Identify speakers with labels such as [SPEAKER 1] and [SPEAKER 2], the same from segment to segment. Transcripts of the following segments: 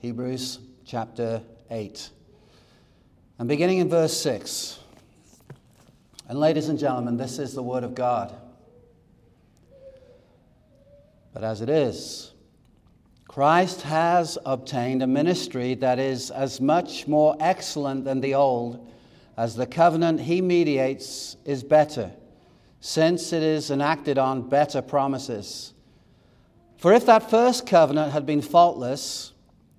[SPEAKER 1] Hebrews chapter 8. And beginning in verse 6. And ladies and gentlemen, this is the Word of God. But as it is, Christ has obtained a ministry that is as much more excellent than the old as the covenant he mediates is better, since it is enacted on better promises. For if that first covenant had been faultless,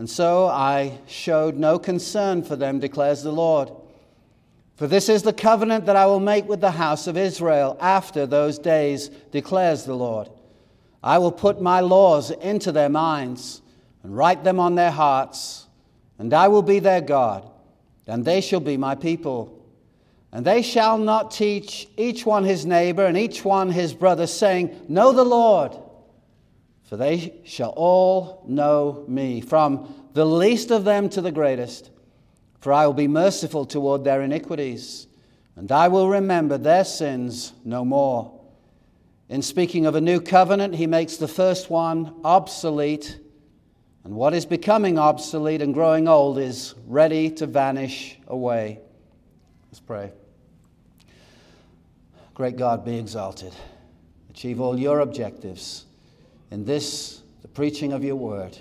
[SPEAKER 1] and so I showed no concern for them, declares the Lord. For this is the covenant that I will make with the house of Israel after those days, declares the Lord. I will put my laws into their minds and write them on their hearts, and I will be their God, and they shall be my people. And they shall not teach each one his neighbor and each one his brother, saying, Know the Lord, for they shall all know me, from the least of them to the greatest. For I will be merciful toward their iniquities, and I will remember their sins no more. In speaking of a new covenant, he makes the first one obsolete, and what is becoming obsolete and growing old is ready to vanish away. Let's pray. Great God, be exalted. Achieve all your objectives in this, the preaching of your word.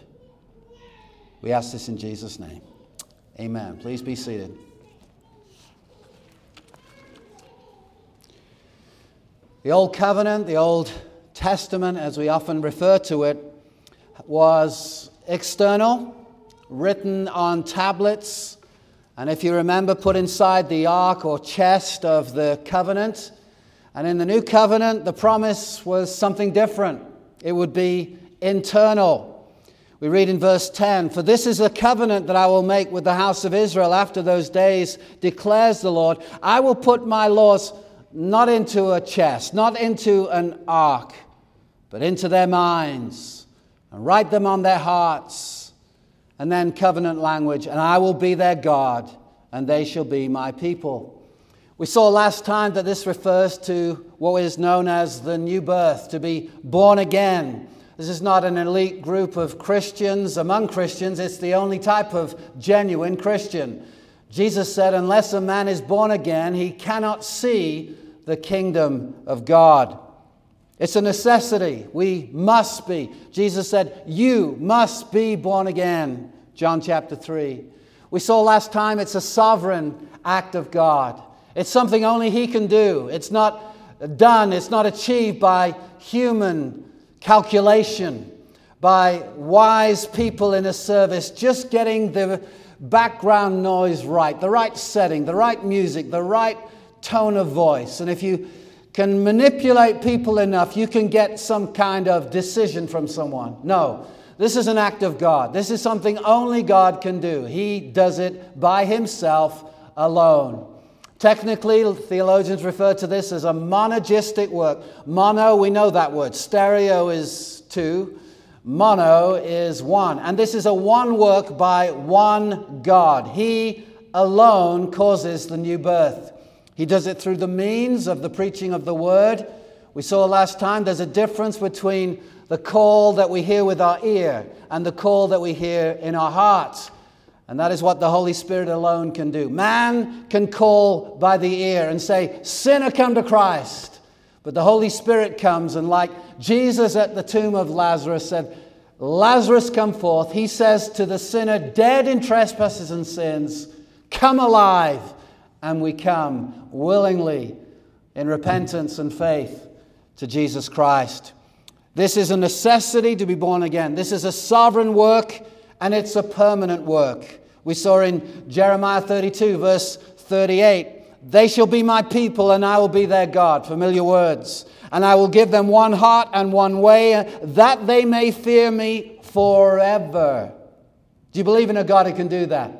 [SPEAKER 1] We ask this in Jesus' name. Amen. Please be seated. The Old Covenant, the Old Testament, as we often refer to it, was external, written on tablets, and if you remember, put inside the ark or chest of the covenant. And in the new covenant, the promise was something different. It would be internal. We read in verse 10 For this is the covenant that I will make with the house of Israel after those days, declares the Lord. I will put my laws not into a chest, not into an ark, but into their minds, and write them on their hearts. And then covenant language, and I will be their God, and they shall be my people. We saw last time that this refers to what is known as the new birth, to be born again. This is not an elite group of Christians among Christians, it's the only type of genuine Christian. Jesus said, Unless a man is born again, he cannot see the kingdom of God. It's a necessity. We must be. Jesus said, You must be born again. John chapter 3. We saw last time it's a sovereign act of God. It's something only He can do. It's not done, it's not achieved by human calculation by wise people in a service, just getting the background noise right, the right setting, the right music, the right tone of voice. And if you can manipulate people enough, you can get some kind of decision from someone. No, this is an act of God. This is something only God can do. He does it by himself alone. Technically, theologians refer to this as a monergistic work. Mono, we know that word. Stereo is two. Mono is one. And this is a one work by one God. He alone causes the new birth. He does it through the means of the preaching of the word. We saw last time there's a difference between the call that we hear with our ear and the call that we hear in our hearts. And that is what the Holy Spirit alone can do. Man can call by the ear and say, Sinner, come to Christ. But the Holy Spirit comes, and like Jesus at the tomb of Lazarus said, Lazarus, come forth. He says to the sinner, dead in trespasses and sins, Come alive. And we come willingly in repentance and faith to Jesus Christ. This is a necessity to be born again. This is a sovereign work and it's a permanent work. We saw in Jeremiah 32, verse 38, they shall be my people and I will be their God. Familiar words. And I will give them one heart and one way that they may fear me forever. Do you believe in a God who can do that?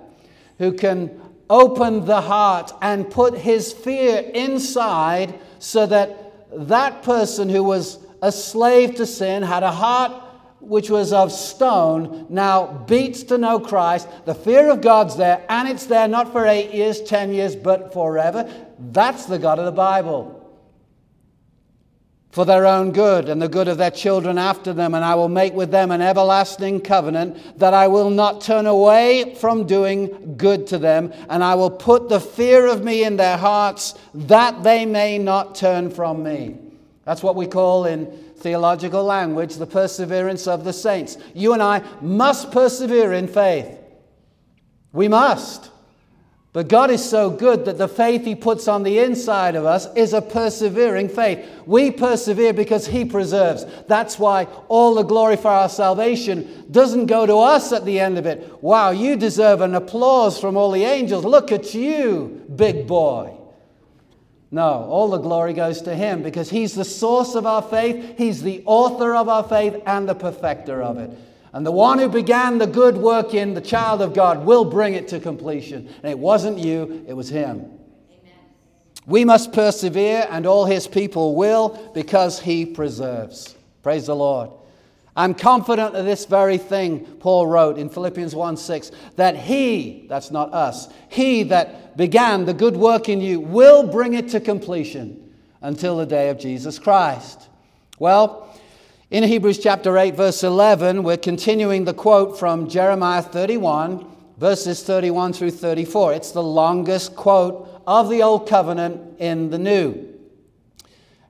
[SPEAKER 1] Who can open the heart and put his fear inside so that that person who was a slave to sin had a heart which was of stone now beats to know Christ. The fear of God's there, and it's there not for eight years, ten years, but forever. That's the God of the Bible for their own good and the good of their children after them, and I will make with them an everlasting covenant that I will not turn away from doing good to them, and I will put the fear of me in their hearts that they may not turn from me. That's what we call in theological language the perseverance of the saints. You and I must persevere in faith. We must. But God is so good that the faith He puts on the inside of us is a persevering faith. We persevere because He preserves. That's why all the glory for our salvation doesn't go to us at the end of it. Wow, you deserve an applause from all the angels. Look at you, big boy. No, all the glory goes to Him because He's the source of our faith, He's the author of our faith, and the perfecter of it. And the one who began the good work in the child of God will bring it to completion. And it wasn't you, it was him. Amen. We must persevere, and all his people will because he preserves. Praise the Lord. I'm confident of this very thing, Paul wrote in Philippians 1 6, that he, that's not us, he that began the good work in you will bring it to completion until the day of Jesus Christ. Well, in Hebrews chapter 8, verse 11, we're continuing the quote from Jeremiah 31, verses 31 through 34. It's the longest quote of the Old Covenant in the New.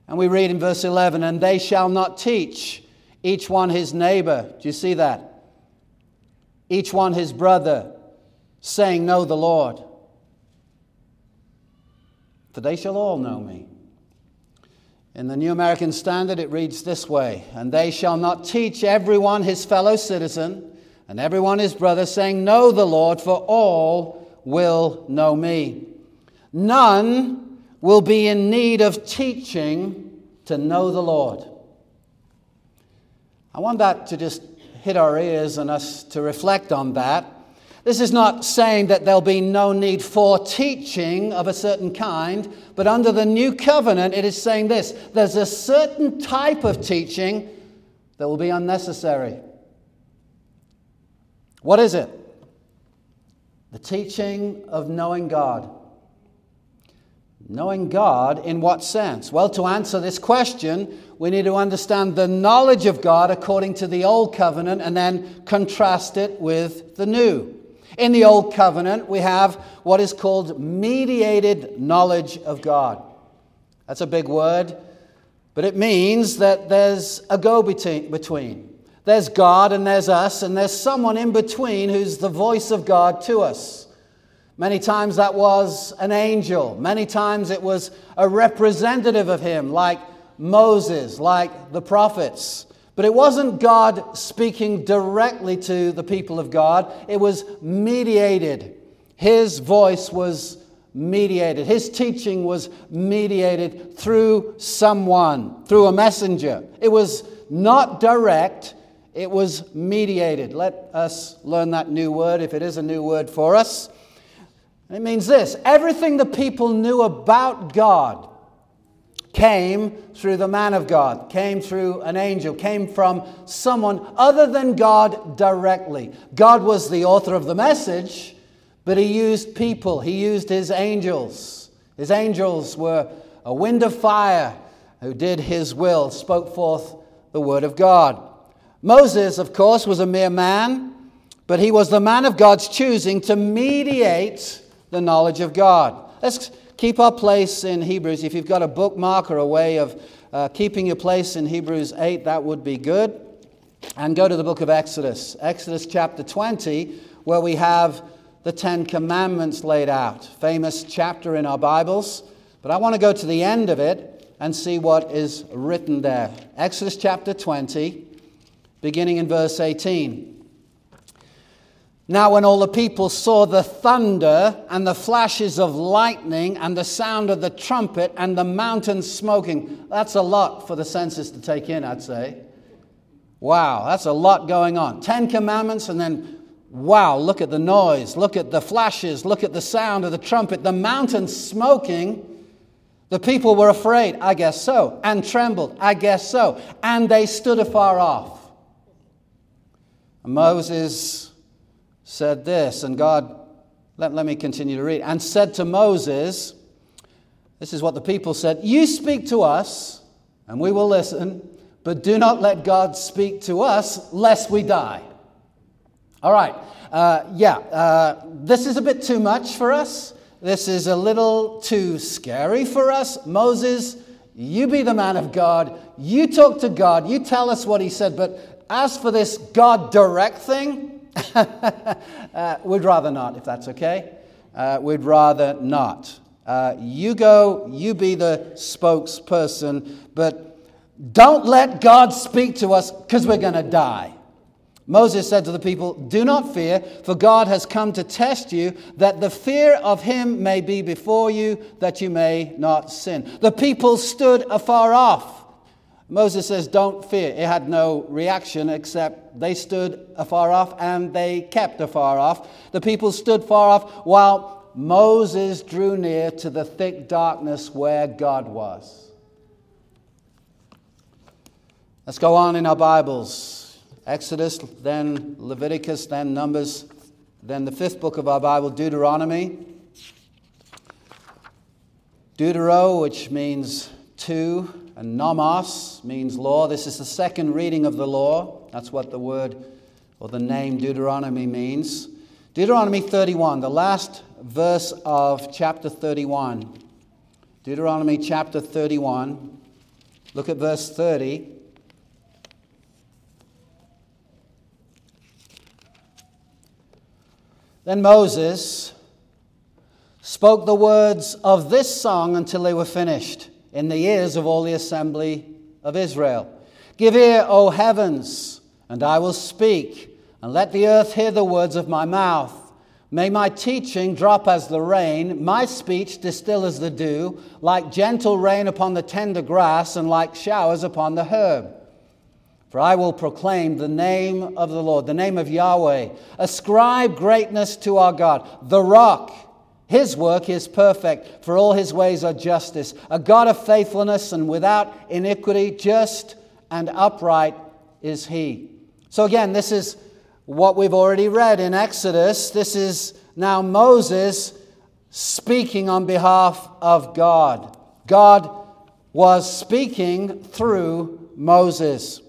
[SPEAKER 1] And we read in verse 11, And they shall not teach each one his neighbor. Do you see that? Each one his brother, saying, Know the Lord. For they shall all know me in the New American Standard, it reads this way And they shall not teach everyone his fellow citizen and everyone his brother, saying, Know the Lord, for all will know me. None will be in need of teaching to know the Lord. I want that to just hit our ears and us to reflect on that. This is not saying that there'll be no need for teaching of a certain kind, but under the new covenant, it is saying this there's a certain type of teaching that will be unnecessary. What is it? The teaching of knowing God. Knowing God in what sense? Well, to answer this question, we need to understand the knowledge of God according to the Old Covenant and then contrast it with the New. In the Old Covenant, we have what is called mediated knowledge of God. That's a big word, but it means that there's a go between. There's God and there's us, and there's someone in between who's the voice of God to us. Many times that was an angel. Many times it was a representative of him, like Moses, like the prophets. But it wasn't God speaking directly to the people of God, it was mediated. His voice was mediated. His teaching was mediated through someone, through a messenger. It was not direct, it was mediated. Let us learn that new word if it is a new word for us. It means this everything the people knew about God came through the man of God, came through an angel, came from someone other than God directly. God was the author of the message, but he used people, he used his angels. His angels were a wind of fire who did his will, spoke forth the word of God. Moses, of course, was a mere man, but he was the man of God's choosing to mediate the knowledge of God. Let's Keep our place in Hebrews. If you've got a bookmark or a way of uh, keeping your place in Hebrews 8, that would be good. And go to the book of Exodus, Exodus chapter 20, where we have the Ten Commandments laid out. Famous chapter in our Bibles. But I want to go to the end of it and see what is written there. Exodus chapter 20, beginning in verse 18. Now, when all the people saw the thunder and the flashes of lightning and the sound of the trumpet and the mountain smoking, that's a lot for the senses to take in, I'd say. Wow, that's a lot going on. Ten commandments and then Wow, look at the noise, look at the flashes, look at the sound of the trumpet, the mountain smoking. The people were afraid, I guess so, and trembled, I guess so, and they stood afar off. And Moses said this, and God, let, let me continue to read, and said to Moses, This is what the people said You speak to us, and we will listen, but do not let God speak to us, lest we die. All right. Uh, yeah, uh, this is a bit too much for us. This is a little too scary for us. Moses, you be the man of God. You talk to God. You tell us what he said. But as for this God direct thing, uh, we'd rather not, if that's okay. Uh, we'd rather not. Uh, you go, you be the spokesperson, but don't let God speak to us because we're going to die. Moses said to the people, Do not fear, for God has come to test you, that the fear of him may be before you, that you may not sin. The people stood afar off. Moses says, Don't fear. It had no reaction except they stood afar off and they kept afar off. The people stood far off while Moses drew near to the thick darkness where God was. Let's go on in our Bibles. Exodus, then Leviticus, then Numbers, then the fifth book of our Bible, Deuteronomy. Deutero, which means two, and nomos means law. This is the second reading of the law. That's what the word or the name Deuteronomy means. Deuteronomy 31, the last verse of chapter 31. Deuteronomy chapter 31. Look at verse 30. Then Moses spoke the words of this song until they were finished in the ears of all the assembly of Israel. Give ear, O heavens, and I will speak, and let the earth hear the words of my mouth. May my teaching drop as the rain, my speech distill as the dew, like gentle rain upon the tender grass, and like showers upon the herb. For I will proclaim the name of the Lord, the name of Yahweh. Ascribe greatness to our God, the rock. His work is perfect, for all his ways are justice. A God of faithfulness and without iniquity, just and upright is he. So, again, this is what we've already read in Exodus. This is now Moses speaking on behalf of God. God was speaking through Moses.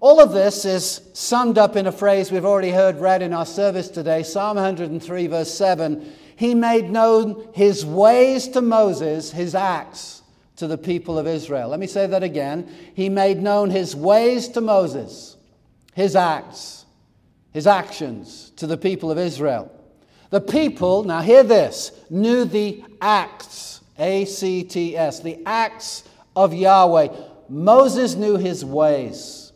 [SPEAKER 1] All of this is summed up in a phrase we've already heard read in our service today Psalm 103, verse 7. He made known his ways to Moses, his acts to the people of Israel. Let me say that again. He made known his ways to Moses, his acts, his actions to the people of Israel. The people, now hear this, knew the acts, A C T S, the acts of Yahweh. Moses knew his ways.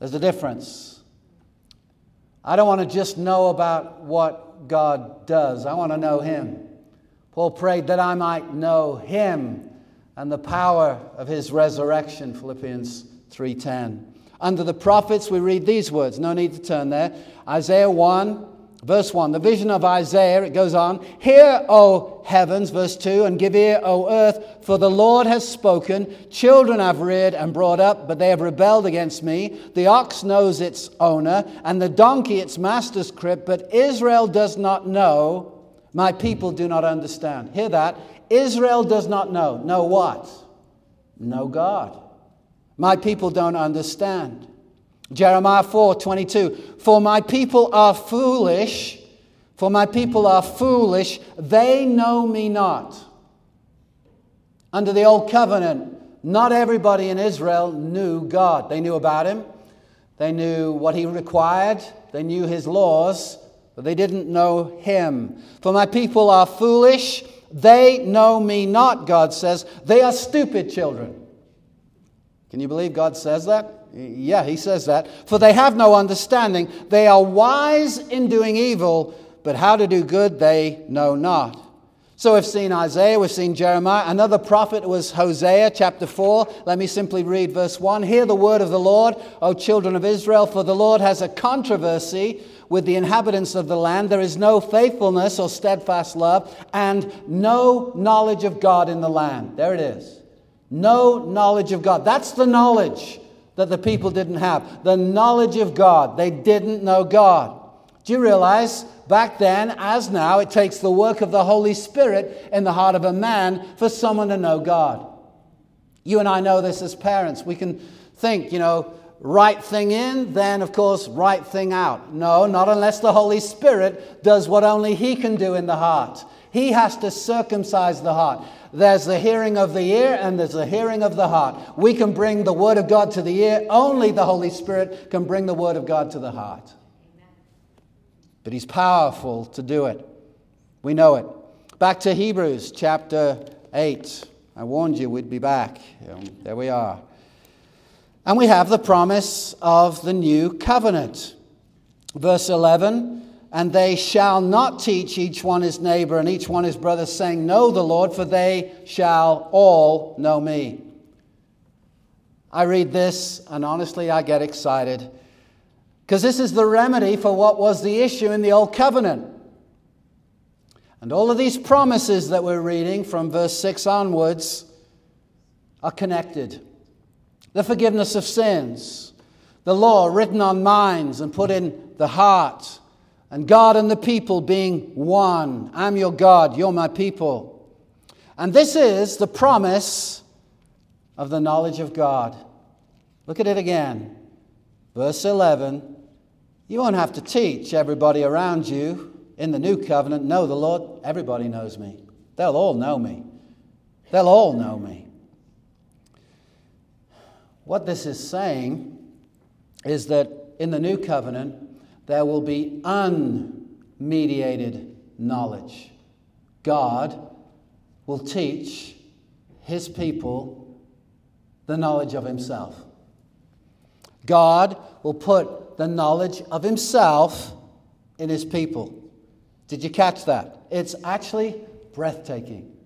[SPEAKER 1] There's a difference. I don't want to just know about what God does, I want to know Him. Paul prayed that I might know Him and the power of His resurrection, Philippians 3:10. Under the prophets, we read these words. No need to turn there. Isaiah 1, Verse 1, the vision of Isaiah, it goes on, Hear, O heavens, verse 2, and give ear, O earth, for the Lord has spoken. Children I've reared and brought up, but they have rebelled against me. The ox knows its owner, and the donkey its master's crib, but Israel does not know. My people do not understand. Hear that? Israel does not know. Know what? Know God. My people don't understand. Jeremiah 4 22. For my people are foolish, for my people are foolish, they know me not. Under the old covenant, not everybody in Israel knew God. They knew about him, they knew what he required, they knew his laws, but they didn't know him. For my people are foolish, they know me not, God says. They are stupid children. Can you believe God says that? Yeah, he says that. For they have no understanding. They are wise in doing evil, but how to do good they know not. So we've seen Isaiah, we've seen Jeremiah. Another prophet was Hosea, chapter 4. Let me simply read verse 1. Hear the word of the Lord, O children of Israel, for the Lord has a controversy with the inhabitants of the land. There is no faithfulness or steadfast love, and no knowledge of God in the land. There it is. No knowledge of God. That's the knowledge that the people didn't have. The knowledge of God. They didn't know God. Do you realize back then, as now, it takes the work of the Holy Spirit in the heart of a man for someone to know God. You and I know this as parents. We can think, you know, right thing in, then, of course, right thing out. No, not unless the Holy Spirit does what only He can do in the heart. He has to circumcise the heart. There's the hearing of the ear and there's the hearing of the heart. We can bring the Word of God to the ear, only the Holy Spirit can bring the Word of God to the heart but he's powerful to do it. We know it. Back to Hebrews chapter 8. I warned you we'd be back. Um, there we are. And we have the promise of the new covenant. Verse 11 And they shall not teach each one his neighbor and each one his brother, saying, Know the Lord, for they shall all know me. I read this, and honestly, I get excited because this is the remedy for what was the issue in the Old Covenant. And all of these promises that we're reading from verse 6 onwards are connected. The forgiveness of sins, the law written on minds and put in the heart, and God and the people being one. I'm your God, you're my people. And this is the promise of the knowledge of God. Look at it again. Verse 11 you won't have to teach everybody around you in the new covenant, know the Lord, everybody knows me. They'll all know me. They'll all know me. What this is saying is that in the new covenant, there will be unmediated knowledge. God will teach his people the knowledge of himself. God will put the knowledge of himself in his people. Did you catch that? It's actually breathtaking.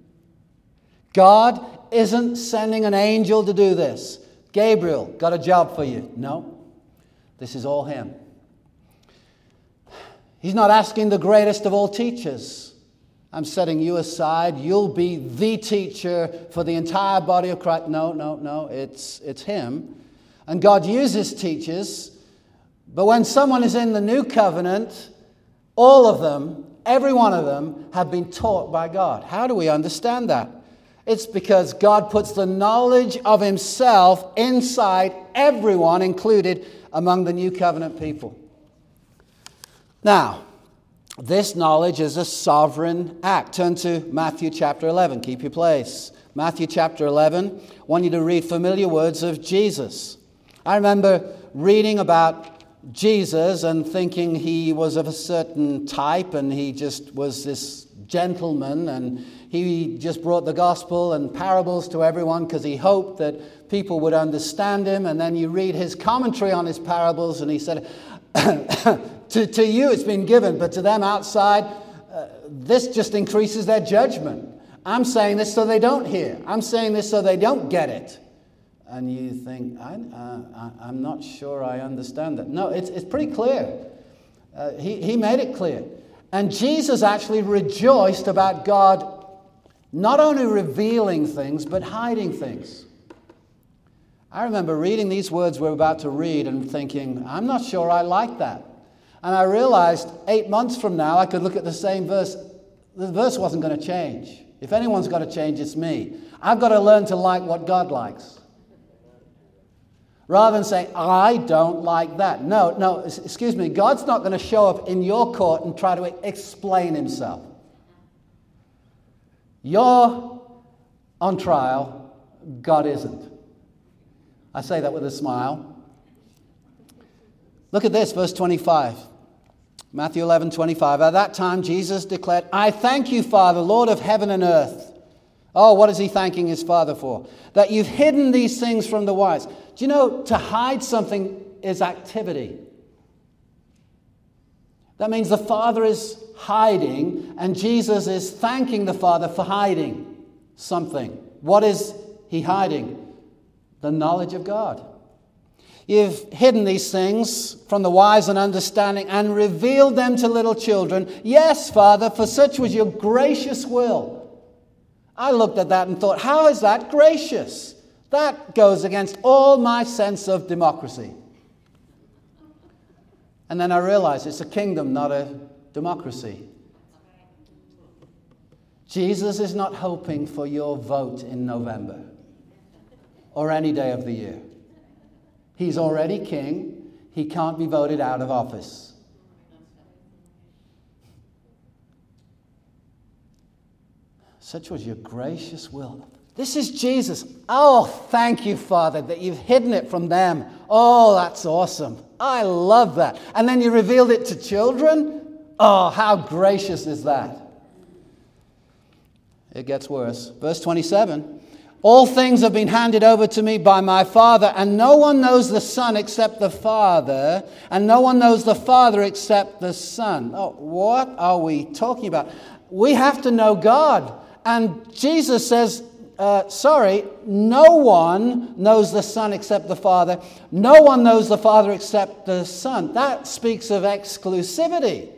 [SPEAKER 1] God isn't sending an angel to do this. Gabriel, got a job for you. No, this is all him. He's not asking the greatest of all teachers. I'm setting you aside. You'll be the teacher for the entire body of Christ. No, no, no. It's, it's him. And God uses teachers but when someone is in the new covenant, all of them, every one of them, have been taught by God. How do we understand that? It's because God puts the knowledge of Himself inside everyone, included among the new covenant people. Now, this knowledge is a sovereign act. Turn to Matthew chapter 11. Keep your place. Matthew chapter 11. I want you to read familiar words of Jesus. I remember reading about Jesus and thinking he was of a certain type and he just was this gentleman and he just brought the gospel and parables to everyone because he hoped that people would understand him. And then you read his commentary on his parables and he said, to, to you it's been given, but to them outside, uh, this just increases their judgment. I'm saying this so they don't hear. I'm saying this so they don't get it and you think, I, I'm not sure I understand that. No, it's, it's pretty clear. Uh, he, he made it clear. And Jesus actually rejoiced about God not only revealing things, but hiding things. I remember reading these words we're about to read and thinking, I'm not sure I like that. And I realized eight months from now, I could look at the same verse. The verse wasn't going to change. If anyone's got to change, it's me. I've got to learn to like what God likes. Rather than saying, I don't like that. No, no, excuse me. God's not going to show up in your court and try to explain himself. You're on trial, God isn't. I say that with a smile. Look at this, verse 25. Matthew 11, 25. At that time, Jesus declared, I thank you, Father, Lord of heaven and earth. Oh, what is he thanking his Father for? That you've hidden these things from the wise. Do you know, to hide something is activity. That means the Father is hiding, and Jesus is thanking the Father for hiding something. What is he hiding? The knowledge of God. You've hidden these things from the wise and understanding and revealed them to little children. Yes, Father, for such was your gracious will. I looked at that and thought, how is that gracious? That goes against all my sense of democracy. And then I realized it's a kingdom, not a democracy. Jesus is not hoping for your vote in November or any day of the year. He's already king. He can't be voted out of office. Such was your gracious will. This is Jesus. Oh, thank you, Father, that you've hidden it from them. Oh, that's awesome. I love that. And then you revealed it to children. Oh, how gracious is that? It gets worse. Verse 27 all things have been handed over to me by my Father, and no one knows the Son except the Father, and no one knows the Father except the Son. Oh, what are we talking about? We have to know God. And Jesus says, uh, sorry, no one knows the Son except the Father. No one knows the Father except the Son. That speaks of exclusivity.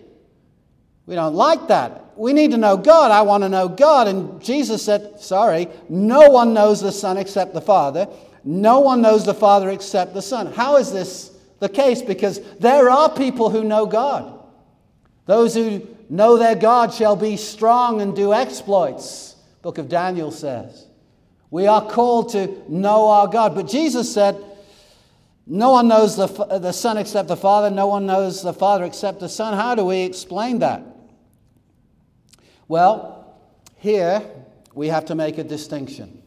[SPEAKER 1] We don't like that. We need to know God. I want to know God. And Jesus said, Sorry, no one knows the Son except the Father. No one knows the Father except the Son. How is this the case? Because there are people who know God. Those who know their God shall be strong and do exploits, book of Daniel says. We are called to know our God. But Jesus said, no one knows the, the Son except the Father. No one knows the Father except the Son. How do we explain that? Well, here we have to make a distinction.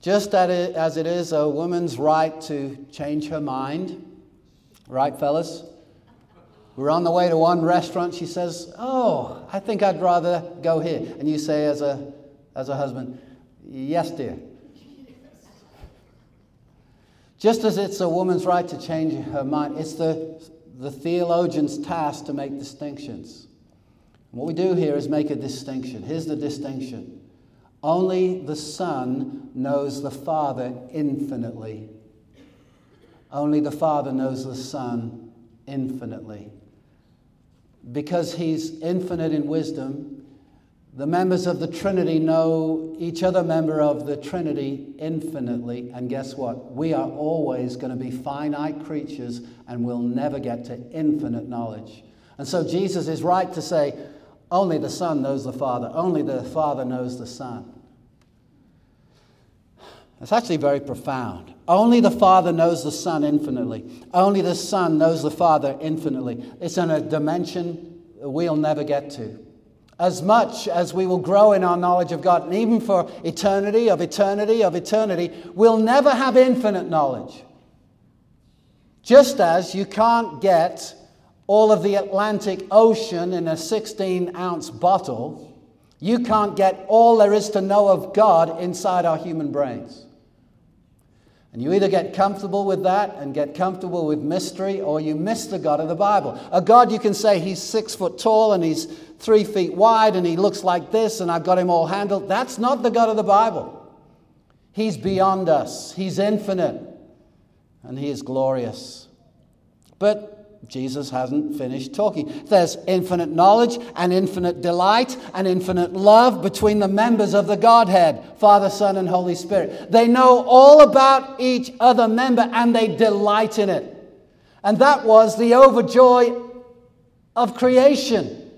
[SPEAKER 1] Just as it is a woman's right to change her mind, right, fellas? We're on the way to one restaurant. She says, Oh, I think I'd rather go here. And you say, as a, as a husband, Yes, dear. Just as it's a woman's right to change her mind, it's the, the theologian's task to make distinctions. What we do here is make a distinction. Here's the distinction only the Son knows the Father infinitely. Only the Father knows the Son infinitely. Because He's infinite in wisdom, the members of the Trinity know each other member of the Trinity infinitely. And guess what? We are always going to be finite creatures and we'll never get to infinite knowledge. And so Jesus is right to say, only the Son knows the Father. Only the Father knows the Son. It's actually very profound. Only the Father knows the Son infinitely. Only the Son knows the Father infinitely. It's in a dimension we'll never get to. As much as we will grow in our knowledge of God, and even for eternity, of eternity, of eternity, we'll never have infinite knowledge. Just as you can't get all of the Atlantic Ocean in a 16 ounce bottle, you can't get all there is to know of God inside our human brains. And you either get comfortable with that and get comfortable with mystery, or you miss the God of the Bible. A God you can say he's six foot tall and he's three feet wide and he looks like this and I've got him all handled. That's not the God of the Bible. He's beyond us, he's infinite, and he is glorious. But Jesus hasn't finished talking. There's infinite knowledge and infinite delight and infinite love between the members of the Godhead Father, Son, and Holy Spirit. They know all about each other member and they delight in it. And that was the overjoy of creation.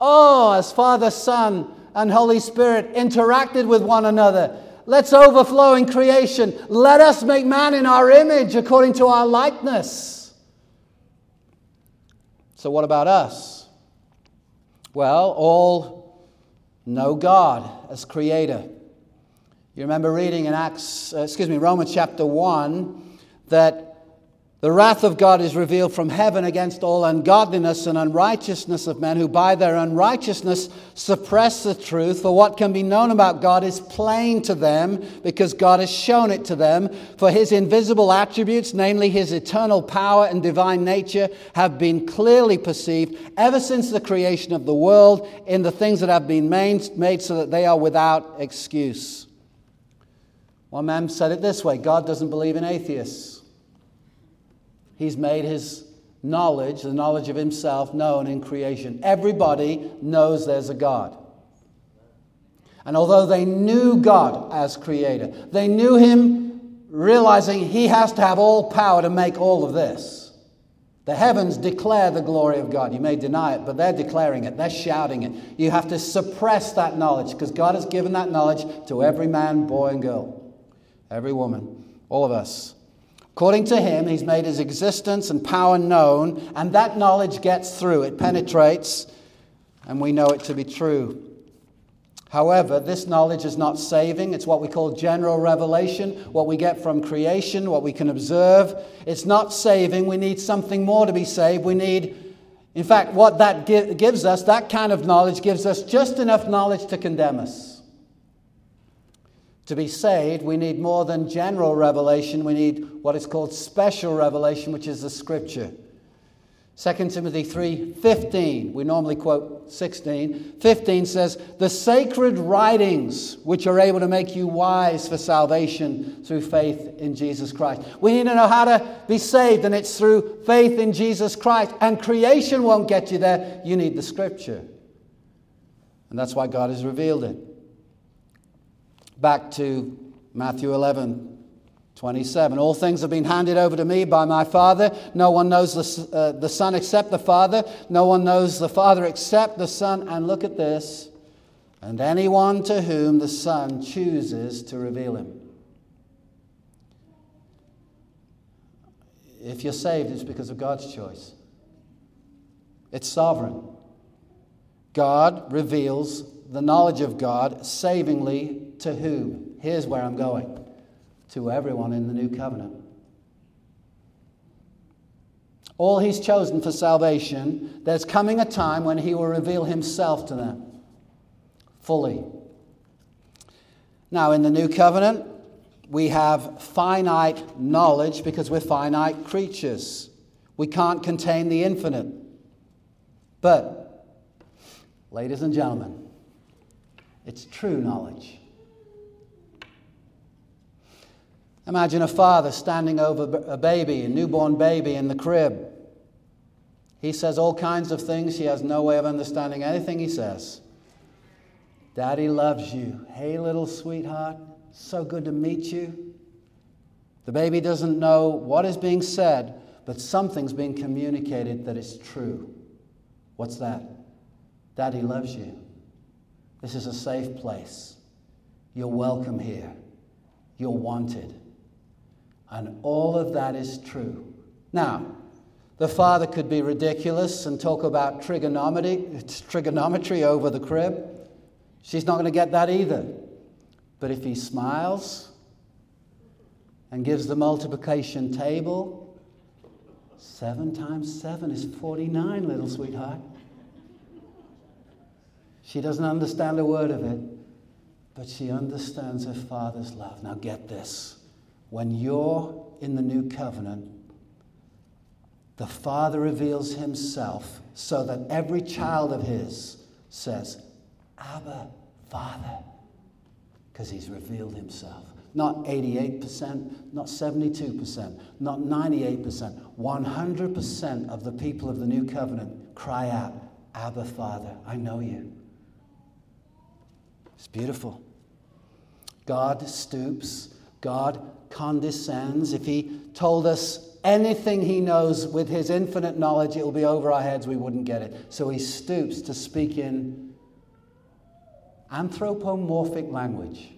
[SPEAKER 1] Oh, as Father, Son, and Holy Spirit interacted with one another. Let's overflow in creation. Let us make man in our image according to our likeness. So, what about us? Well, all know God as creator. You remember reading in Acts, uh, excuse me, Romans chapter 1 that The wrath of God is revealed from heaven against all ungodliness and unrighteousness of men who by their unrighteousness suppress the truth. For what can be known about God is plain to them because God has shown it to them. For his invisible attributes, namely his eternal power and divine nature, have been clearly perceived ever since the creation of the world in the things that have been made, so that they are without excuse. One man said it this way God doesn't believe in atheists. He's made his knowledge, the knowledge of himself, known in creation. Everybody knows there's a God. And although they knew God as creator, they knew him realizing he has to have all power to make all of this. The heavens declare the glory of God. You may deny it, but they're declaring it, they're shouting it. You have to suppress that knowledge because God has given that knowledge to every man, boy, and girl, every woman, all of us. According to him, he's made his existence and power known, and that knowledge gets through. It penetrates, and we know it to be true. However, this knowledge is not saving. It's what we call general revelation, what we get from creation, what we can observe. It's not saving. We need something more to be saved. We need, in fact, what that gives us, that kind of knowledge gives us just enough knowledge to condemn us. To be saved, we need more than general revelation. We need what is called special revelation, which is the scripture. 2 Timothy 3:15. We normally quote 16. 15 says, "The sacred writings which are able to make you wise for salvation through faith in Jesus Christ." We need to know how to be saved and it's through faith in Jesus Christ. And creation won't get you there. You need the scripture. And that's why God has revealed it back to Matthew 11. 27. All things have been handed over to me by my Father. No one knows the, uh, the Son except the Father. No one knows the Father except the Son. And look at this. And anyone to whom the Son chooses to reveal him. If you're saved, it's because of God's choice, it's sovereign. God reveals the knowledge of God savingly to whom? Here's where I'm going to everyone in the new covenant. All he's chosen for salvation, there's coming a time when he will reveal himself to them fully. Now, in the new covenant, we have finite knowledge because we're finite creatures. We can't contain the infinite. But, ladies and gentlemen, it's true knowledge. Imagine a father standing over a baby, a newborn baby in the crib. He says all kinds of things. He has no way of understanding anything he says. Daddy loves you. Hey, little sweetheart, so good to meet you. The baby doesn't know what is being said, but something's being communicated that is true. What's that? Daddy loves you. This is a safe place. You're welcome here. You're wanted. And all of that is true. Now, the father could be ridiculous and talk about trigonometry, trigonometry over the crib. She's not going to get that either. But if he smiles and gives the multiplication table, seven times seven is 49, little sweetheart. She doesn't understand a word of it, but she understands her father's love. Now, get this when you're in the new covenant, the Father reveals Himself so that every child of His says, Abba, Father, because He's revealed Himself. Not 88%, not 72%, not 98%. 100% of the people of the new covenant cry out, Abba, Father, I know you. It's beautiful. God stoops, God condescends. If he told us anything he knows with his infinite knowledge, it will be over our heads, we wouldn't get it. So he stoops to speak in anthropomorphic language.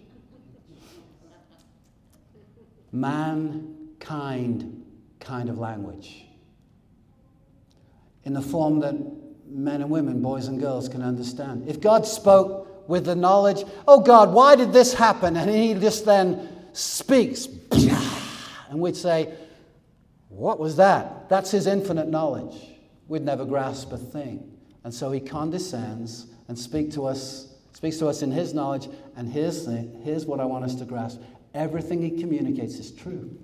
[SPEAKER 1] Mankind kind of language. In the form that men and women, boys and girls can understand. If God spoke with the knowledge, oh God, why did this happen? And he just then speaks, and we'd say, What was that? That's his infinite knowledge. We'd never grasp a thing. And so he condescends and speak to us, speaks to us in his knowledge. And here's, the, here's what I want us to grasp everything he communicates is true.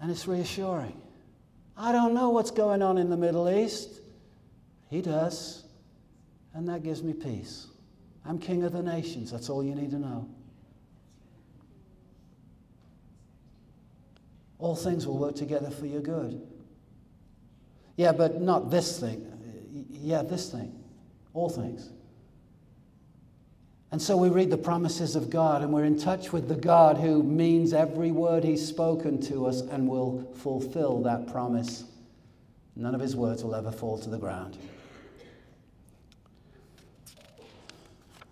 [SPEAKER 1] And it's reassuring. I don't know what's going on in the Middle East. He does. And that gives me peace. I'm king of the nations. That's all you need to know. All things will work together for your good. Yeah, but not this thing. Yeah, this thing. All things. And so we read the promises of God and we're in touch with the God who means every word He's spoken to us and will fulfill that promise. None of His words will ever fall to the ground.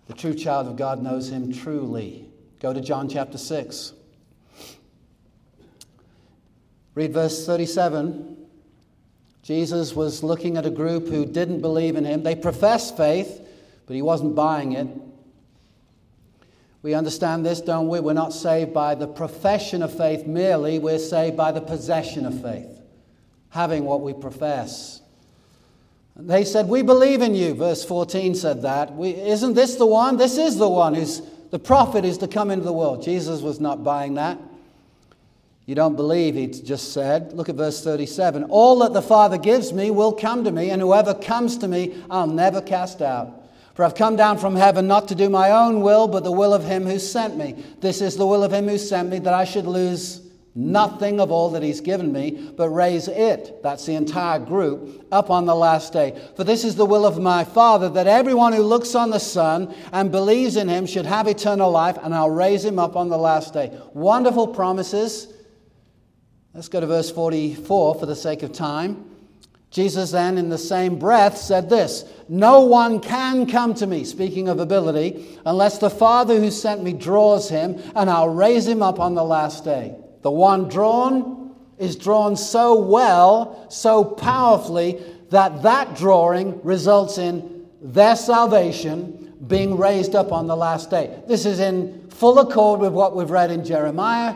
[SPEAKER 1] The true child of God knows Him truly. Go to John chapter 6. Read verse 37. Jesus was looking at a group who didn't believe in him. They professed faith, but he wasn't buying it. We understand this, don't we? We're not saved by the profession of faith merely, we're saved by the possession of faith, having what we profess. They said, We believe in you. Verse 14 said that. We, isn't this the one? This is the one who's the prophet is to come into the world. Jesus was not buying that. You don't believe, he just said. Look at verse 37. All that the Father gives me will come to me, and whoever comes to me, I'll never cast out. For I've come down from heaven not to do my own will, but the will of him who sent me. This is the will of him who sent me, that I should lose nothing of all that he's given me, but raise it, that's the entire group, up on the last day. For this is the will of my Father, that everyone who looks on the Son and believes in him should have eternal life, and I'll raise him up on the last day. Wonderful promises Let's go to verse 44 for the sake of time. Jesus then, in the same breath, said this No one can come to me, speaking of ability, unless the Father who sent me draws him, and I'll raise him up on the last day. The one drawn is drawn so well, so powerfully, that that drawing results in their salvation being raised up on the last day. This is in full accord with what we've read in Jeremiah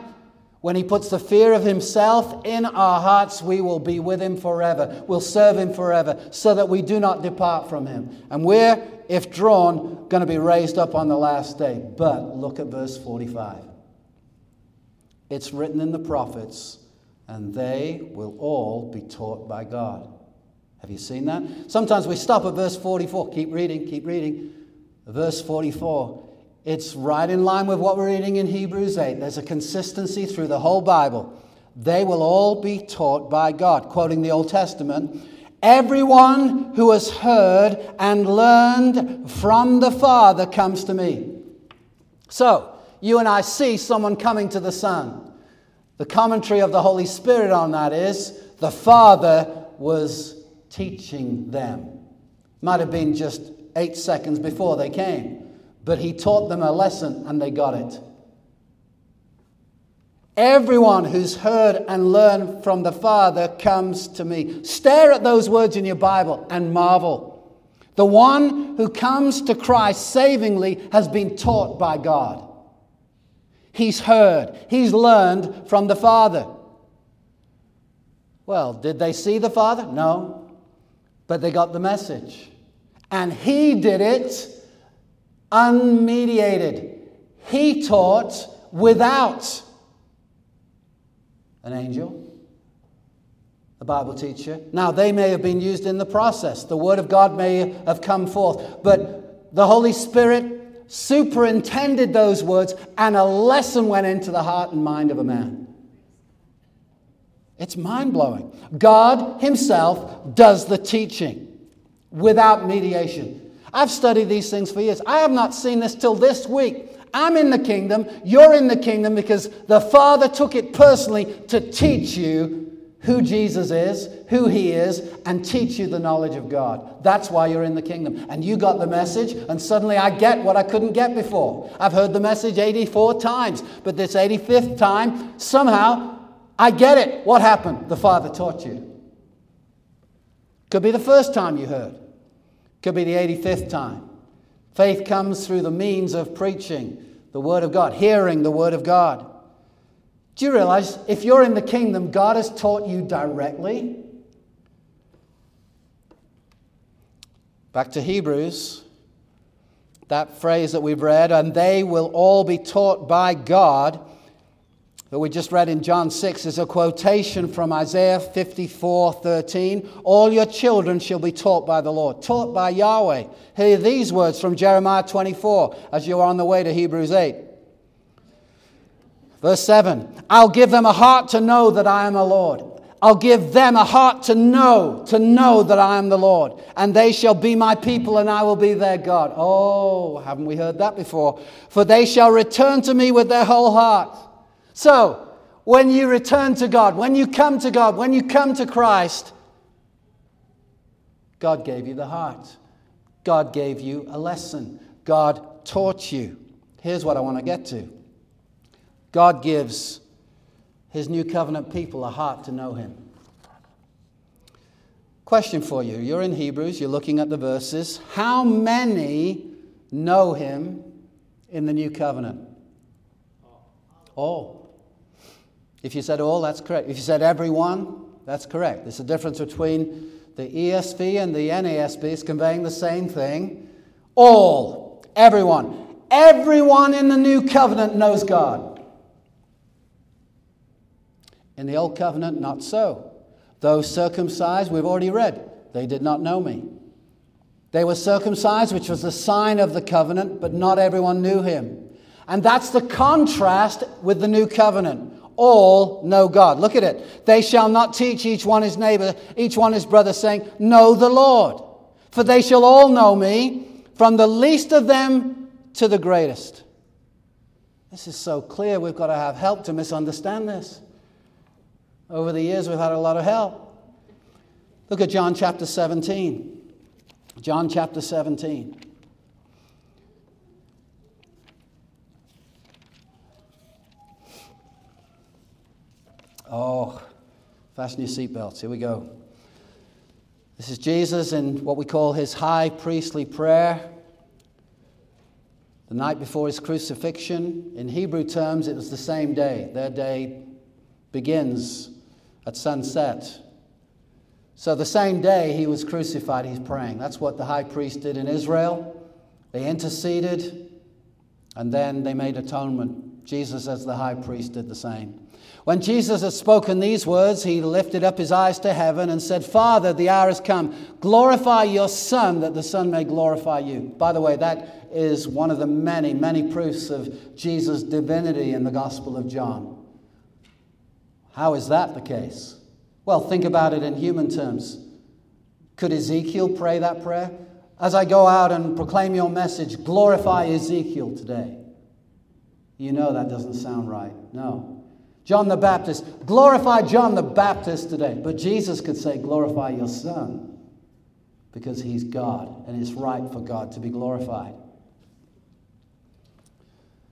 [SPEAKER 1] when he puts the fear of himself in our hearts, we will be with him forever. We'll serve him forever so that we do not depart from him. And we're, if drawn, going to be raised up on the last day. But look at verse 45. It's written in the prophets, and they will all be taught by God. Have you seen that? Sometimes we stop at verse 44. Keep reading, keep reading. Verse 44 it's right in line with what we're reading in Hebrews 8. There's a consistency through the whole Bible. They will all be taught by God. Quoting the Old Testament, everyone who has heard and learned from the Father comes to me. So, you and I see someone coming to the Son. The commentary of the Holy Spirit on that is the Father was teaching them. Might have been just eight seconds before they came. But he taught them a lesson and they got it. Everyone who's heard and learned from the Father comes to me. Stare at those words in your Bible and marvel. The one who comes to Christ savingly has been taught by God. He's heard, he's learned from the Father. Well, did they see the Father? No. But they got the message. And he did it unmediated. He taught without an angel, a Bible teacher. Now, they may have been used in the process. The Word of God may have come forth. But the Holy Spirit superintended those words, and a lesson went into the heart and mind of a man. It's mind blowing. God Himself does the teaching without mediation. I've studied these things for years. I have not seen this till this week. I'm in the kingdom, you're in the kingdom because the Father took it personally to teach you who Jesus is, who He is, and teach you the knowledge of God. That's why you're in the kingdom. And you got the message, and suddenly I get what I couldn't get before. I've heard the message 84 times, but this 85th time, somehow, I get it. What happened? The Father taught you. Could be the first time you heard. Could be the 85th time. Faith comes through the means of preaching the Word of God, hearing the Word of God. Do you realize if you're in the kingdom, God has taught you directly? Back to Hebrews, that phrase that we've read, and they will all be taught by God, that we just read in John 6, is a quotation from Isaiah 54 13. All your children shall be taught by the Lord, taught by Yahweh. Hear these words from Jeremiah 24 as you're on the way to Hebrews 8. Verse 7 I'll give them a heart to know that I am a Lord. I'll give them a heart to know, to know that I am the Lord. And they shall be my people, and I will be their God. Oh, haven't we heard that before? For they shall return to me with their whole heart. So, when you return to God, when you come to God, when you come to Christ, God gave you the heart. God gave you a lesson. God taught you. Here's what I want to get to. God gives his new covenant people a heart to know him. Question for you. You're in Hebrews, you're looking at the verses. How many know him in the new covenant? All. If you said all, that's correct. If you said everyone, that's correct. There's a difference between the ESV and the NASB. It's conveying the same thing. All. Everyone. Everyone in the new covenant knows God. In the Old Covenant, not so. Those circumcised, we've already read, they did not know me. They were circumcised, which was the sign of the covenant, but not everyone knew him. And that's the contrast with the new covenant. All know God. Look at it. They shall not teach each one his neighbor, each one his brother, saying, Know the Lord. For they shall all know me, from the least of them to the greatest. This is so clear, we've got to have help to misunderstand this. Over the years, we've had a lot of help. Look at John chapter 17. John chapter 17. Oh, fasten your seatbelts. Here we go. This is Jesus in what we call his high priestly prayer. The night before his crucifixion. In Hebrew terms, it was the same day. Their day begins at sunset. So the same day he was crucified, he's praying. That's what the high priest did in Israel. They interceded and then they made atonement. Jesus, as the high priest, did the same. When Jesus had spoken these words, he lifted up his eyes to heaven and said, Father, the hour has come. Glorify your Son, that the Son may glorify you. By the way, that is one of the many, many proofs of Jesus' divinity in the Gospel of John. How is that the case? Well, think about it in human terms. Could Ezekiel pray that prayer? As I go out and proclaim your message, glorify Ezekiel today. You know that doesn't sound right. No. John the Baptist, glorify John the Baptist today. But Jesus could say, glorify your son because he's God and it's right for God to be glorified.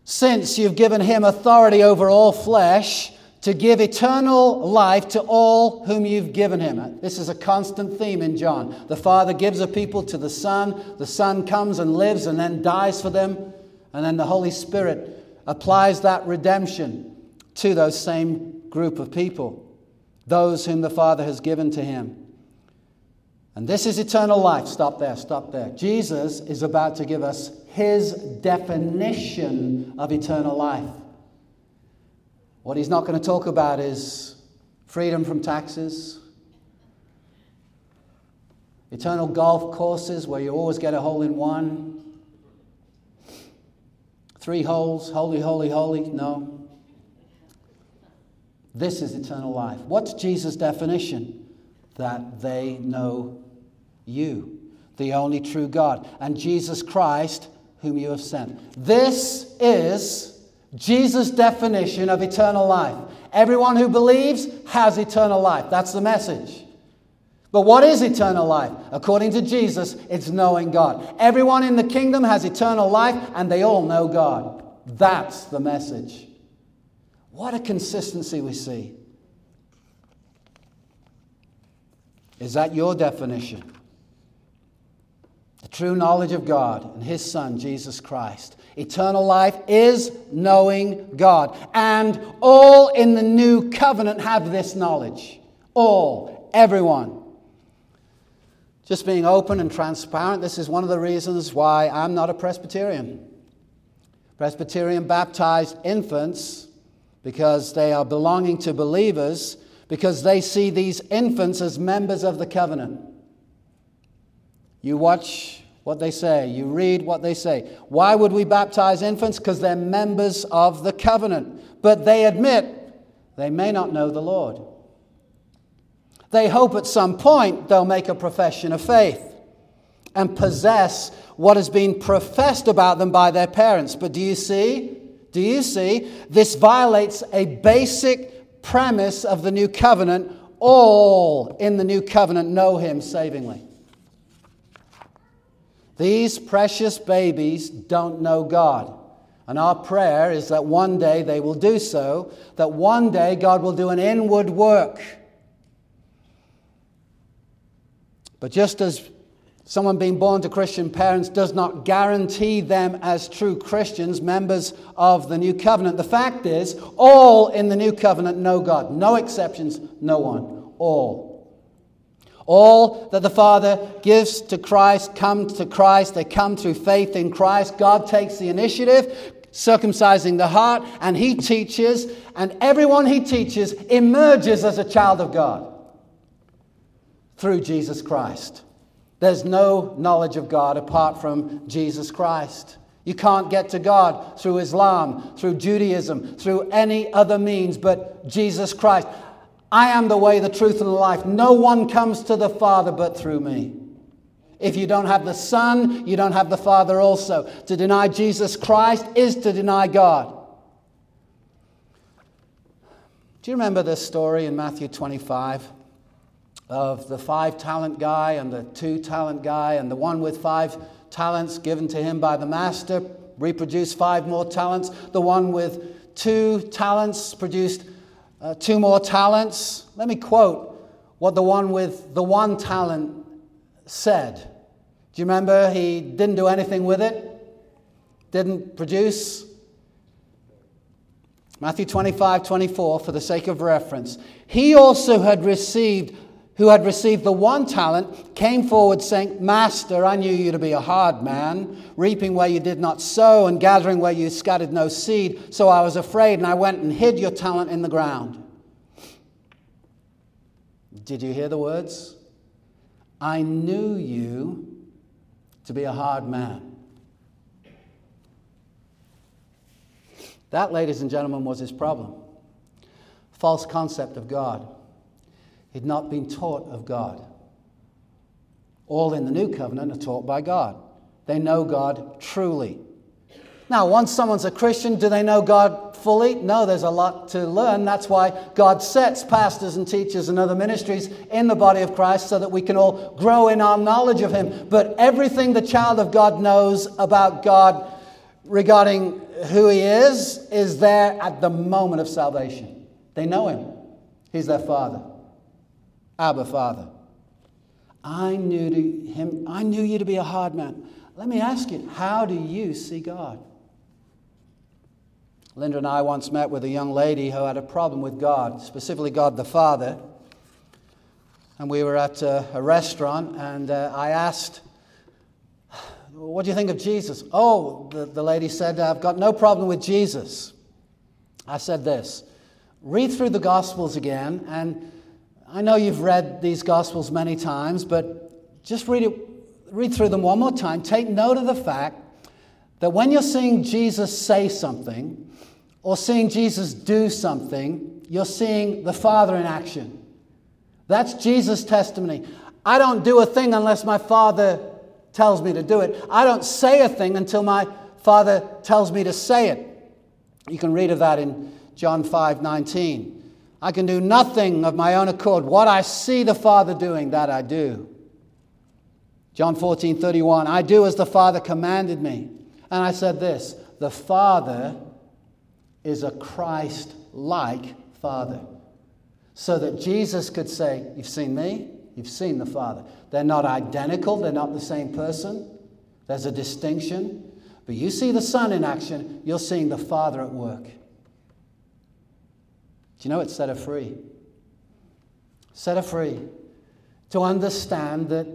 [SPEAKER 1] Since you've given him authority over all flesh, to give eternal life to all whom you've given him. This is a constant theme in John. The Father gives a people to the Son, the Son comes and lives and then dies for them, and then the Holy Spirit applies that redemption to those same group of people, those whom the Father has given to him. And this is eternal life. Stop there, stop there. Jesus is about to give us his definition of eternal life. What he's not going to talk about is freedom from taxes, eternal golf courses where you always get a hole in one, three holes, holy, holy, holy. No. This is eternal life. What's Jesus' definition? That they know you, the only true God, and Jesus Christ, whom you have sent. This is Jesus' definition of eternal life. Everyone who believes has eternal life. That's the message. But what is eternal life? According to Jesus, it's knowing God. Everyone in the kingdom has eternal life and they all know God. That's the message. What a consistency we see. Is that your definition? the true knowledge of God and His Son, Jesus Christ. Eternal life is knowing God. And all in the new covenant have this knowledge. All, everyone. Just being open and transparent, this is one of the reasons why I'm not a Presbyterian. Presbyterian baptized infants because they are belonging to believers, because they see these infants as members of the covenant. You watch what they say, you read what they say. Why would we baptize infants? Because they're members of the covenant. But they admit they may not know the Lord. They hope at some point they'll make a profession of faith and possess what has been professed about them by their parents. But do you see? Do you see? This violates a basic premise of the new covenant. All in the new covenant know him savingly. These precious babies don't know God. And our prayer is that one day they will do so, that one day God will do an inward work. But just as Someone being born to Christian parents does not guarantee them as true Christians, members of the new covenant. The fact is, all in the new covenant know God. No exceptions, no one. All. All that the Father gives to Christ come to Christ. They come through faith in Christ. God takes the initiative, circumcising the heart, and He teaches, and everyone He teaches emerges as a child of God through Jesus Christ. There's no knowledge of God apart from Jesus Christ. You can't get to God through Islam, through Judaism, through any other means but Jesus Christ. I am the way, the truth, and the life. No one comes to the Father but through me. If you don't have the Son, you don't have the Father also. To deny Jesus Christ is to deny God. Do you remember this story in Matthew 25? Of the five talent guy and the two talent guy, and the one with five talents given to him by the master reproduced five more talents. The one with two talents produced uh, two more talents. Let me quote what the one with the one talent said. Do you remember? He didn't do anything with it, didn't produce. Matthew 25, 24, for the sake of reference. He also had received who had received the one talent, came forward saying, Master, I knew you to be a hard man, reaping where you did not sow and gathering where you scattered no seed. So I was afraid and I went and hid your talent in the ground. Did you hear the words? I knew you to be a hard man. That, ladies and gentlemen, was his problem. False concept of God. He'd not been taught of God. All in the new covenant are taught by God. They know God truly. Now, once someone's a Christian, do they know God fully? No, there's a lot to learn. That's why God sets pastors and teachers and other ministries in the body of Christ so that we can all grow in our knowledge of Him. But everything the child of God knows about God regarding who He is is there at the moment of salvation. They know Him, He's their Father. Abba, Father. I knew to him, I knew you to be a hard man. Let me ask you, how do you see God? Linda and I once met with a young lady who had a problem with God, specifically God the Father. And we were at a, a restaurant, and uh, I asked, What do you think of Jesus? Oh, the, the lady said, I've got no problem with Jesus. I said this read through the Gospels again and I know you've read these Gospels many times, but just read, it, read through them one more time. Take note of the fact that when you're seeing Jesus say something or seeing Jesus do something, you're seeing the Father in action. That's Jesus' testimony. I don't do a thing unless my Father tells me to do it. I don't say a thing until my Father tells me to say it. You can read of that in John 5 19. I can do nothing of my own accord. What I see the Father doing, that I do. John 14, 31. I do as the Father commanded me. And I said this the Father is a Christ like Father. So that Jesus could say, You've seen me, You've seen the Father. They're not identical, they're not the same person. There's a distinction. But you see the Son in action, you're seeing the Father at work. Do you know it set her free? Set her free. To understand that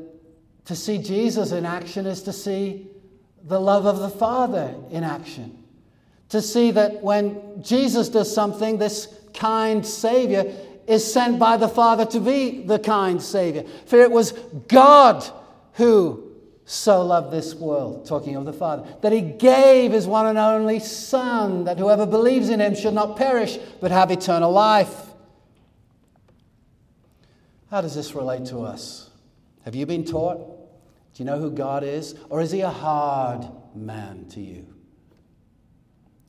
[SPEAKER 1] to see Jesus in action is to see the love of the Father in action. To see that when Jesus does something, this kind Savior is sent by the Father to be the kind Savior. For it was God who so loved this world, talking of the Father, that he gave his one and only Son, that whoever believes in him should not perish, but have eternal life. How does this relate to us? Have you been taught? Do you know who God is? Or is he a hard man to you?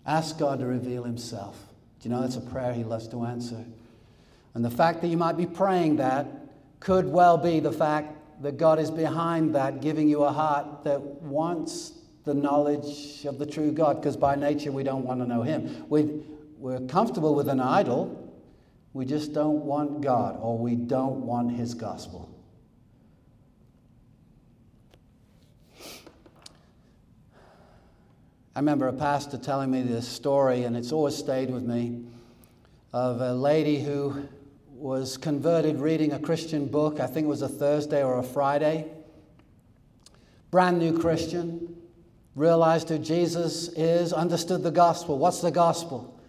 [SPEAKER 1] Ask God to reveal himself. Do you know that's a prayer he loves to answer? And the fact that you might be praying that could well be the fact that God is behind that, giving you a heart that wants the knowledge of the true God, because by nature we don't want to know Him. We, we're comfortable with an idol, we just don't want God, or we don't want His gospel. I remember a pastor telling me this story, and it's always stayed with me, of a lady who was converted reading a Christian book. I think it was a Thursday or a Friday. Brand new Christian, realized who Jesus is, understood the gospel. What's the gospel?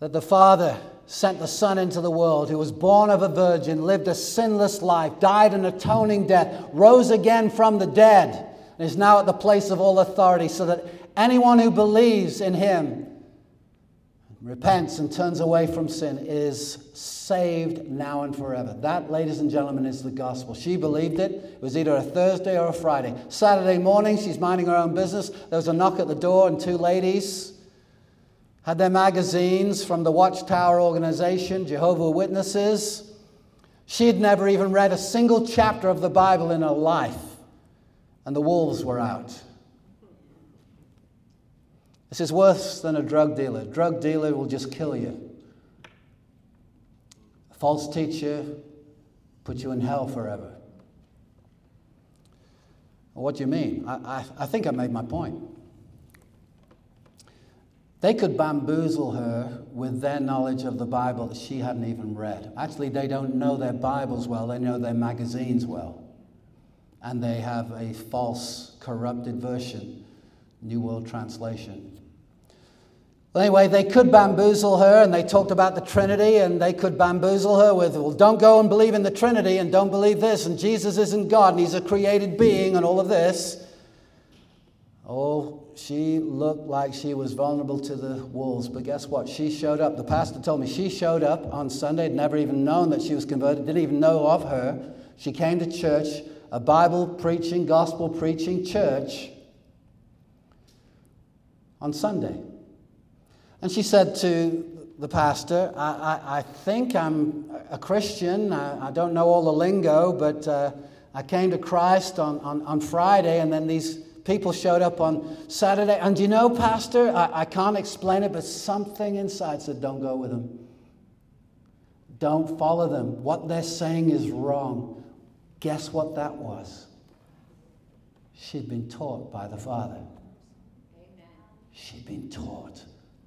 [SPEAKER 1] That the Father sent the Son into the world, who was born of a virgin, lived a sinless life, died an atoning death, rose again from the dead, and is now at the place of all authority, so that anyone who believes in him repents and turns away from sin is saved now and forever. That, ladies and gentlemen, is the gospel. She believed it. It was either a Thursday or a Friday. Saturday morning, she's minding her own business. There was a knock at the door, and two ladies had their magazines from the Watchtower organization, Jehovah Witnesses. She had never even read a single chapter of the Bible in her life, and the wolves were out. This is worse than a drug dealer. A drug dealer will just kill you. A false teacher put you in hell forever. Well, what do you mean? I, I, I think I made my point. They could bamboozle her with their knowledge of the Bible that she hadn't even read. Actually, they don't know their Bibles well, they know their magazines well. And they have a false, corrupted version, New World Translation. Anyway, they could bamboozle her, and they talked about the Trinity, and they could bamboozle her with, well, don't go and believe in the Trinity, and don't believe this, and Jesus isn't God, and He's a created being, and all of this. Oh, she looked like she was vulnerable to the wolves, but guess what? She showed up. The pastor told me she showed up on Sunday, had never even known that she was converted, didn't even know of her. She came to church, a Bible preaching, gospel preaching church on Sunday. And she said to the pastor, I, I, I think I'm a Christian. I, I, don't know all the lingo, but uh, I came to Christ on, on, on, Friday, and then these people showed up on Saturday. And you know, Pastor, I, I can't explain it, but something inside said, Don't go with them. Don't follow them. What they're saying is wrong. Guess what that was? She'd been taught by the Father. Amen. She'd been taught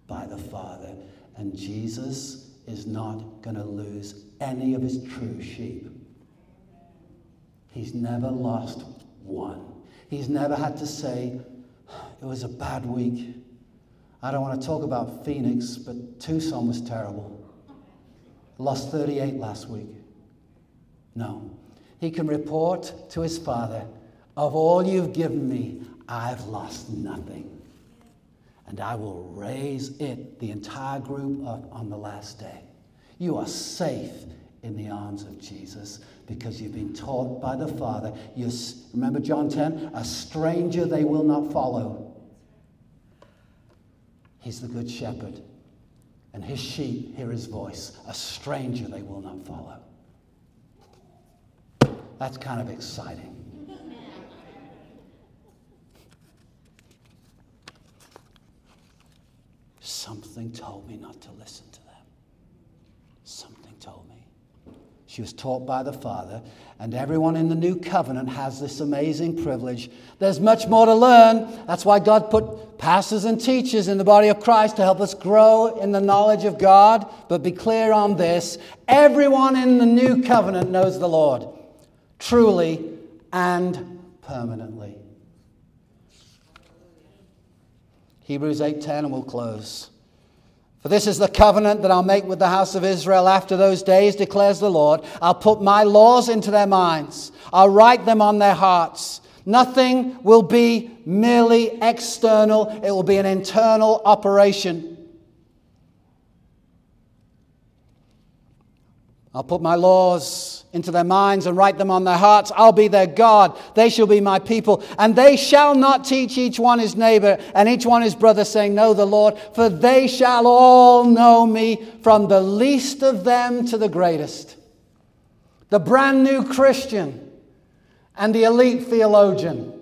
[SPEAKER 1] by the Father. And Jesus is not going to lose any of his true sheep. He's never lost one. He's never had to say, it was a bad week. I don't want to talk about Phoenix, but Tucson was terrible. Lost 38 last week. No. He can report to his father, Of all you've given me, I've lost nothing and I will raise it, the entire group, up on the last day. You are safe in the arms of Jesus because you've been taught by the Father. You remember John 10? A stranger they will not follow. He's the good shepherd, and his sheep hear his voice. A stranger they will not follow. That's kind of exciting. Something told me not to listen to them. Something told me. She was taught by the Father, and everyone in the new covenant has this amazing privilege. There's much more to learn. That's why God put pastors and teachers in the body of Christ to help us grow in the knowledge of God. But be clear on this everyone in the new covenant knows the Lord, truly and permanently. Hebrews 8:10 and we'll close. For this is the covenant that I'll make with the house of Israel after those days, declares the Lord. I'll put my laws into their minds, I'll write them on their hearts. Nothing will be merely external, it will be an internal operation. I'll put my laws into their minds and write them on their hearts. I'll be their God. They shall be my people. And they shall not teach each one his neighbor and each one his brother, saying, Know the Lord, for they shall all know me, from the least of them to the greatest. The brand new Christian and the elite theologian.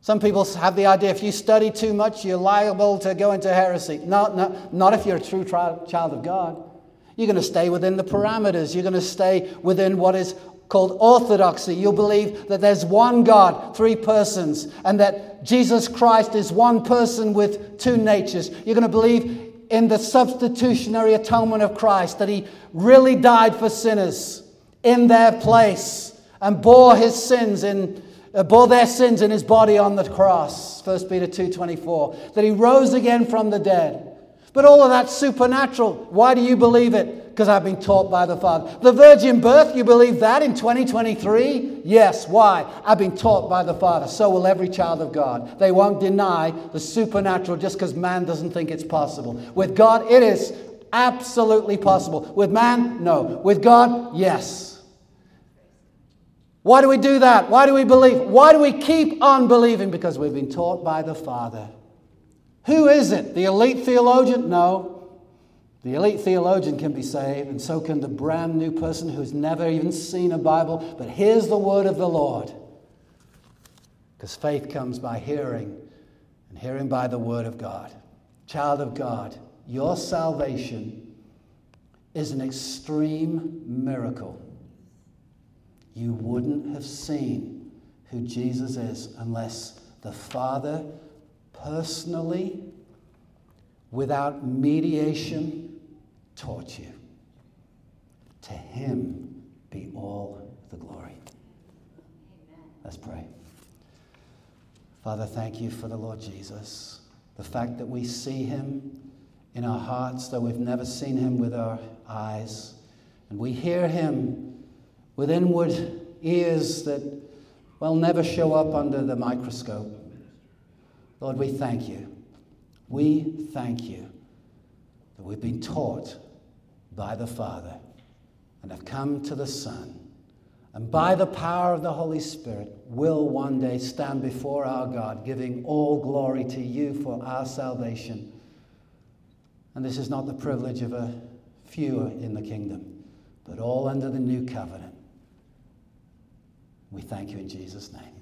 [SPEAKER 1] Some people have the idea if you study too much, you're liable to go into heresy. No, no, not if you're a true child of God. You're going to stay within the parameters. You're going to stay within what is called orthodoxy. You'll believe that there's one God, three persons, and that Jesus Christ is one person with two natures. You're going to believe in the substitutionary atonement of Christ, that he really died for sinners in their place and bore his sins in uh, bore their sins in his body on the cross 1 peter 2.24 that he rose again from the dead but all of that's supernatural. Why do you believe it? Because I've been taught by the Father. The virgin birth, you believe that in 2023? Yes. Why? I've been taught by the Father. So will every child of God. They won't deny the supernatural just because man doesn't think it's possible. With God, it is absolutely possible. With man, no. With God, yes. Why do we do that? Why do we believe? Why do we keep on believing? Because we've been taught by the Father. Who is it? The elite theologian? No. The elite theologian can be saved, and so can the brand new person who's never even seen a Bible. But here's the word of the Lord. Because faith comes by hearing, and hearing by the word of God. Child of God, your salvation is an extreme miracle. You wouldn't have seen who Jesus is unless the Father personally, without mediation, taught you. To him be all the glory. Let's pray. Father, thank you for the Lord Jesus. The fact that we see him in our hearts, though we've never seen him with our eyes. And we hear him with inward ears that will never show up under the microscope. Lord, we thank you. We thank you that we've been taught by the Father and have come to the Son. And by the power of the Holy Spirit, will one day stand before our God, giving all glory to you for our salvation. And this is not the privilege of a few in the kingdom, but all under the new covenant. We thank you in Jesus' name.